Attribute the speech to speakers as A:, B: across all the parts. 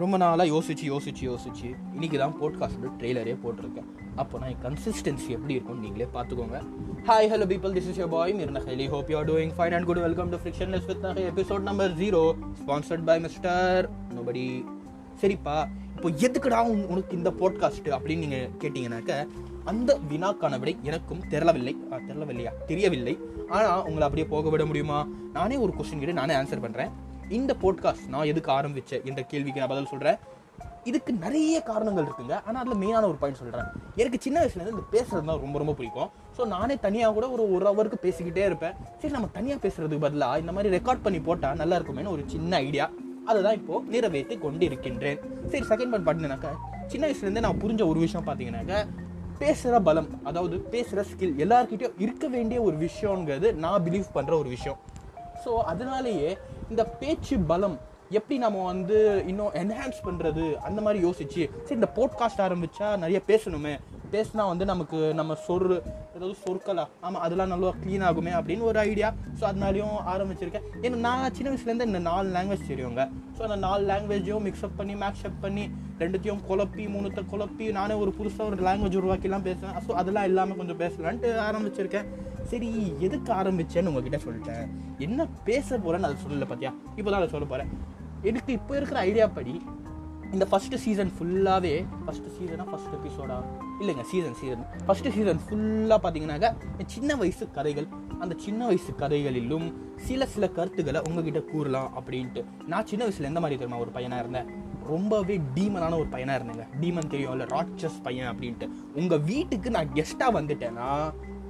A: ரொம்ப நாளாக யோசிச்சு யோசிச்சு யோசிச்சு இன்னைக்கு தான் போட்காஸ்ட் ட்ரெய்லரே போட்டிருக்கேன். அப்போ நான் கன்சிஸ்டன்சி எப்படி இருக்கும்னு நீங்களே பார்த்துக்கோங்க. Hi hello people this is your boy Mir நஹலி hope you are doing fine and good welcome to fictionless with நஹை episode number zero sponsored by mister nobody சரிப்பா இப்போ எதுக்குடா உனக்கு இந்த போட்காஸ்ட் அப்படின்னு நீங்கள் கேட்டிங்கனாக்க அந்த வினாக்கான விடை எனக்கும் தெரியவில்லை. தெரியவில்லையா? தெரியவில்லை. ஆனால் உங்களை அப்படியே போக விட முடியுமா? நானே ஒரு கொஸ்டின் கேட்டு நானே ஆன்சர் பண்ணுறேன் இந்த போட்காஸ்ட் நான் எதுக்கு ஆரம்பித்தேன் என்ற கேள்விக்கு நான் பதில் சொல்கிறேன் இதுக்கு நிறைய காரணங்கள் இருக்குங்க. ஆனால் அதில் மெயினான ஒரு பாயிண்ட் சொல்கிறேன் எனக்கு சின்ன வயசுலேருந்து இந்த பேசுறது தான் ரொம்ப ரொம்ப பிடிக்கும். ஸோ நானே தனியாக கூட ஒரு ஒரு ஹவருக்கு பேசிக்கிட்டே இருப்பேன். சரி நம்ம தனியாக பேசுறதுக்கு பதிலாக இந்த மாதிரி ரெக்கார்ட் பண்ணி போட்டால் நல்லா இருக்குமேனு ஒரு சின்ன ஐடியா அதுதான் இப்போது நிறைவேற்றி கொண்டிருக்கின்றேன். சரி செகண்ட் பாயிண்ட் பார்த்தீங்கன்னாக்கா சின்ன வயசுலேருந்தே நான் புரிஞ்ச ஒரு விஷயம் பார்த்தீங்கன்னாக்கா பேசுகிற பலம் அதாவது பேசுகிற ஸ்கில் எல்லார்கிட்டயும் இருக்க வேண்டிய ஒரு விஷயங்கிறது நான் பிலீவ் பண்ணுற ஒரு விஷயம். ஸோ அதனாலேயே இந்த பேச்சு பலம் எப்படி நம்ம வந்து இன்னும் என்ஹான்ஸ் பண்ணுறது அந்த மாதிரி யோசிச்சு சரி இந்த போட்காஸ்ட் ஆரம்பித்தா நிறைய பேசணுமே. பேசினா வந்து நமக்கு நம்ம சொரு ஏதாவது சொற்களா ஆமாம் அதெல்லாம் நல்லா க்ளீன் ஆகுமே அப்படின்னு ஒரு ஐடியா ஸோ அதனாலையும் ஆரம்பிச்சிருக்கேன். ஏன்னா நான் சின்ன வயசுலேருந்து இந்த நாலு லாங்குவேஜ் தெரியுங்க. ஸோ அந்த நாலு லாங்குவேஜையும் மிக்ஸ்அப் பண்ணி மேக்ஸ்அப் பண்ணி ரெண்டுத்தையும் குழப்பி மூணுத்தை குழப்பி நானே ஒரு புதுசாக ஒரு லாங்குவேஜ் உருவாக்கிலாம் பேசுவேன். ஸோ அதெல்லாம் இல்லாமல் கொஞ்சம் பேசலான்ட்டு ஆரம்பிச்சிருக்கேன். சரி எதுக்கு ஆரம்பிச்சேன்னு உங்ககிட்ட சொல்லிட்டேன். என்ன பேச போறேன்னு அதை சொல்லல பார்த்தியா இப்போ தான் அதை சொல்ல போகிறேன் எனக்கு இப்போ இருக்கிற ஐடியா படி இந்த ஃபஸ்ட்டு சீசன் ஃபுல்லாகவே ஃபஸ்ட்டு சீசனாக ஃபர்ஸ்ட் எபிசோடா இல்லைங்க சீசன் சீசன் ஃபஸ்ட்டு சீசன் ஃபுல்லாக பார்த்தீங்கன்னாக்க சின்ன வயசு கதைகள் அந்த சின்ன வயசு கதைகளிலும் சில சில கருத்துக்களை உங்ககிட்ட கூறலாம் அப்படின்ட்டு. நான் சின்ன வயசில் எந்த மாதிரி தெரியுமா ஒரு பையனாக இருந்தேன்? ரொம்பவே டீமனான ஒரு பையனாக இருந்தேங்க. டீமன் தெரியும் இல்லை ராட்சஸ் பையன் அப்படின்ட்டு. உங்கள் வீட்டுக்கு நான் கெஸ்ட்டாக வந்துட்டேன்னா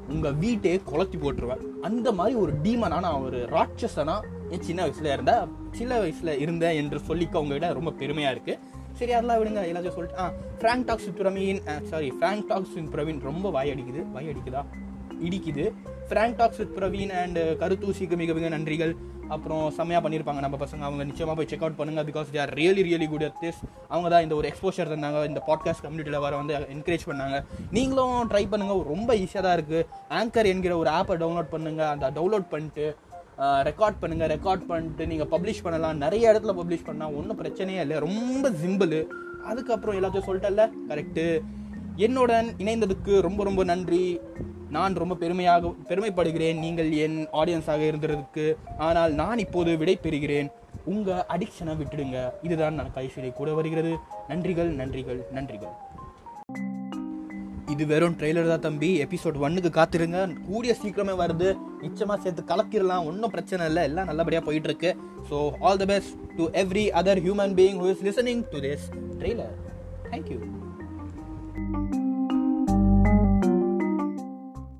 A: உங்க வீட்டையே குளத்தி போட்டுருவேன். அந்த மாதிரி ஒரு டீமனா நான் ஒரு ராட்சசனா என் சின்ன வயசுல இருந்த சின்ன வயசுல இருந்தேன் என்று சொல்லிக்க உங்ககிட்ட ரொம்ப பெருமையா இருக்கு. சரி அதெல்லாம் விடுங்க. எல்லாத்தையும் சொல்லிட்டு ஆ frank talks Praveen sorry frank talks Praveen ரொம்ப வாய் அடிக்குது. வாய் அடிக்குதா? இடிக்குது. Frank talks with Praveen and கருத்தூசிக்கு மிக மிக நன்றிகள். அப்புறம் செம்மையாக பண்ணியிருப்பாங்க நம்ம பசங்க. அவங்க நிச்சயமாக போய் செக் அவுட் பண்ணுங்கள் because they are really really good at this அவங்க தான் இந்த ஒரு எக்ஸ்போஷர் தந்தாங்க. இந்த பாட்காஸ்ட் கம்யூனிட்டியில் வர வந்து என்கரேஜ் பண்ணாங்க. நீங்களும் ட்ரை பண்ணுங்கள் ரொம்ப ஈஸியாக தான் இருக்குது ஆங்கர் என்கிற ஒரு ஆப்பை டவுன்லோட் பண்ணுங்கள் அந்த டவுன்லோட் பண்ணிட்டு ரெக்கார்ட் பண்ணுங்கள் ரெக்கார்ட் பண்ணிட்டு நீங்கள் பப்ளிஷ் பண்ணலாம். நிறைய இடத்துல பப்ளிஷ் பண்ணால் ஒன்றும் பிரச்சனையே இல்லை. ரொம்ப சிம்பிள் அதுக்கப்புறம் எல்லாத்தையும் சொல்லிட்டல கரெக்டு என்னுடன் இணைந்ததுக்கு ரொம்ப ரொம்ப நன்றி. நான் ரொம்ப பெருமையாக பெருமைப்படுகிறேன். நீங்கள் என் ஆடியன்ஸாக இருந்ததுக்கு ஆனால் நான் இப்போது விடை பெறுகிறேன். உங்கள் அடிக்ஷனை விட்டுடுங்க. இதுதான் நான் கைசிலை கூட வருகிறது. நன்றிகள் நன்றிகள் நன்றிகள். இது வெறும் ட்ரெய்லர் தான் தம்பி. எபிசோட் ஒன்னுக்கு காத்திருங்க. கூடிய சீக்கிரமே வருது. நிச்சயமாக சேர்த்து கலக்கிடலாம். ஒன்றும் பிரச்சனை இல்லை. எல்லாம் நல்லபடியாக போயிட்டு இருக்கு so all the best to every other human being who is listening to this trailer thank you